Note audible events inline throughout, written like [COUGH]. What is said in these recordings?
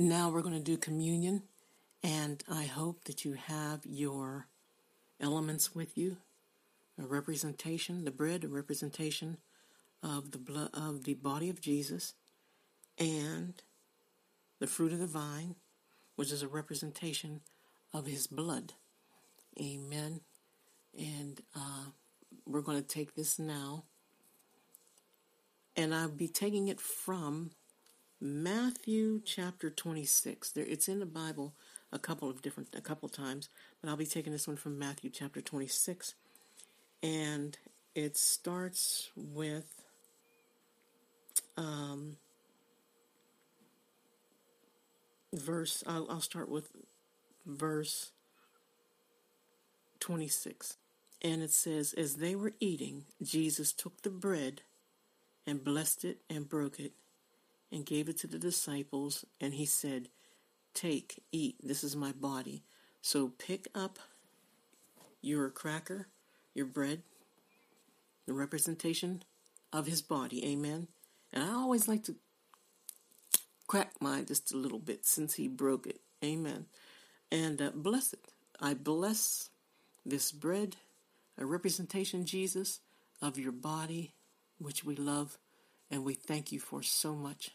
Now we're going to do communion, and I hope that you have your elements with you. A representation, the bread, a representation of the blood of the body of Jesus, and the fruit of the vine, which is a representation of his blood. Amen. And uh, we're going to take this now. And I'll be taking it from Matthew chapter 26. There, it's in the Bible a couple of different, a couple times, but I'll be taking this one from Matthew chapter 26. And it starts with um, verse, I'll, I'll start with verse 26. And it says, As they were eating, Jesus took the bread and blessed it and broke it and gave it to the disciples, and he said, Take, eat, this is my body. So pick up your cracker, your bread, the representation of his body. Amen. And I always like to crack mine just a little bit since he broke it. Amen. And uh, bless it. I bless this bread, a representation, Jesus, of your body, which we love and we thank you for so much.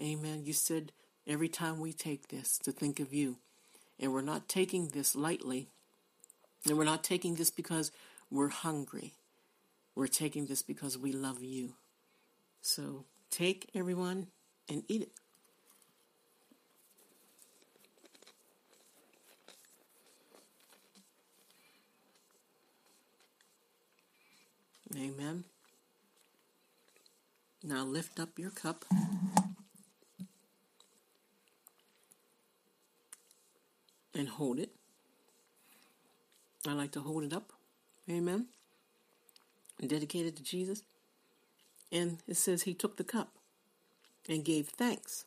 Amen. You said every time we take this to think of you. And we're not taking this lightly. And we're not taking this because we're hungry. We're taking this because we love you. So take everyone and eat it. Amen. Now lift up your cup. And hold it. I like to hold it up. Amen. And dedicate it to Jesus. And it says he took the cup and gave thanks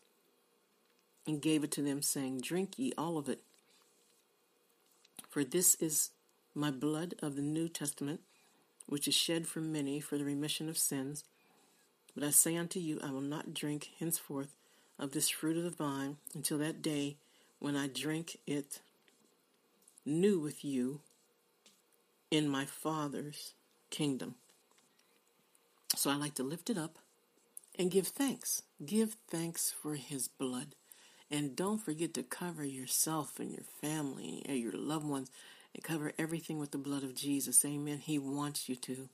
and gave it to them, saying, Drink ye all of it. For this is my blood of the New Testament, which is shed for many for the remission of sins. But I say unto you, I will not drink henceforth of this fruit of the vine until that day when I drink it new with you in my Father's kingdom. So I like to lift it up and give thanks. Give thanks for His blood. And don't forget to cover yourself and your family and your loved ones and cover everything with the blood of Jesus. Amen. He wants you to.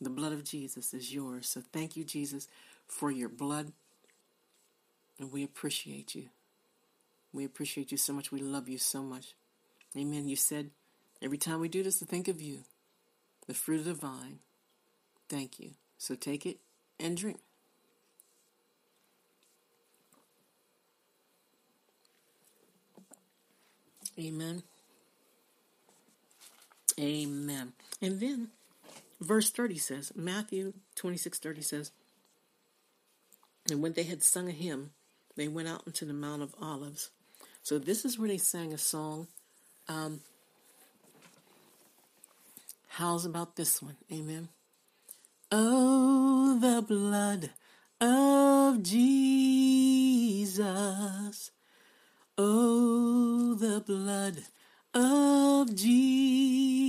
The blood of Jesus is yours. So thank you, Jesus, for your blood. And we appreciate you. We appreciate you so much. We love you so much. Amen. You said every time we do this to think of you, the fruit of the vine. Thank you. So take it and drink. Amen. Amen. And then verse 30 says, Matthew 26 30 says, And when they had sung a hymn, they went out into the Mount of Olives. So this is where they sang a song. Um, how's about this one? Amen. Oh, the blood of Jesus. Oh, the blood of Jesus.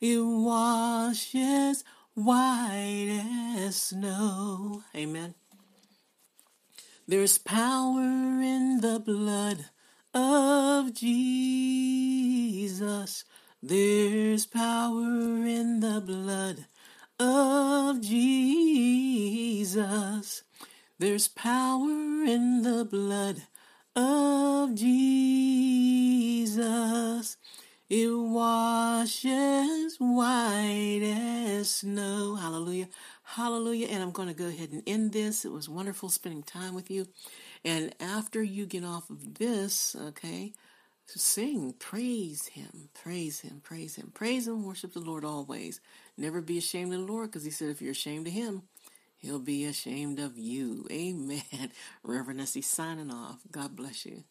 It washes white as snow. Amen. There's power in the blood of Jesus. There's power in the blood of Jesus. There's power in the blood of Jesus. It washes white as snow. Hallelujah. Hallelujah. And I'm going to go ahead and end this. It was wonderful spending time with you. And after you get off of this, okay, sing, praise Him, praise Him, praise Him, praise Him, worship the Lord always. Never be ashamed of the Lord because He said if you're ashamed of Him, He'll be ashamed of you. Amen. [LAUGHS] Reverend Essie signing off. God bless you.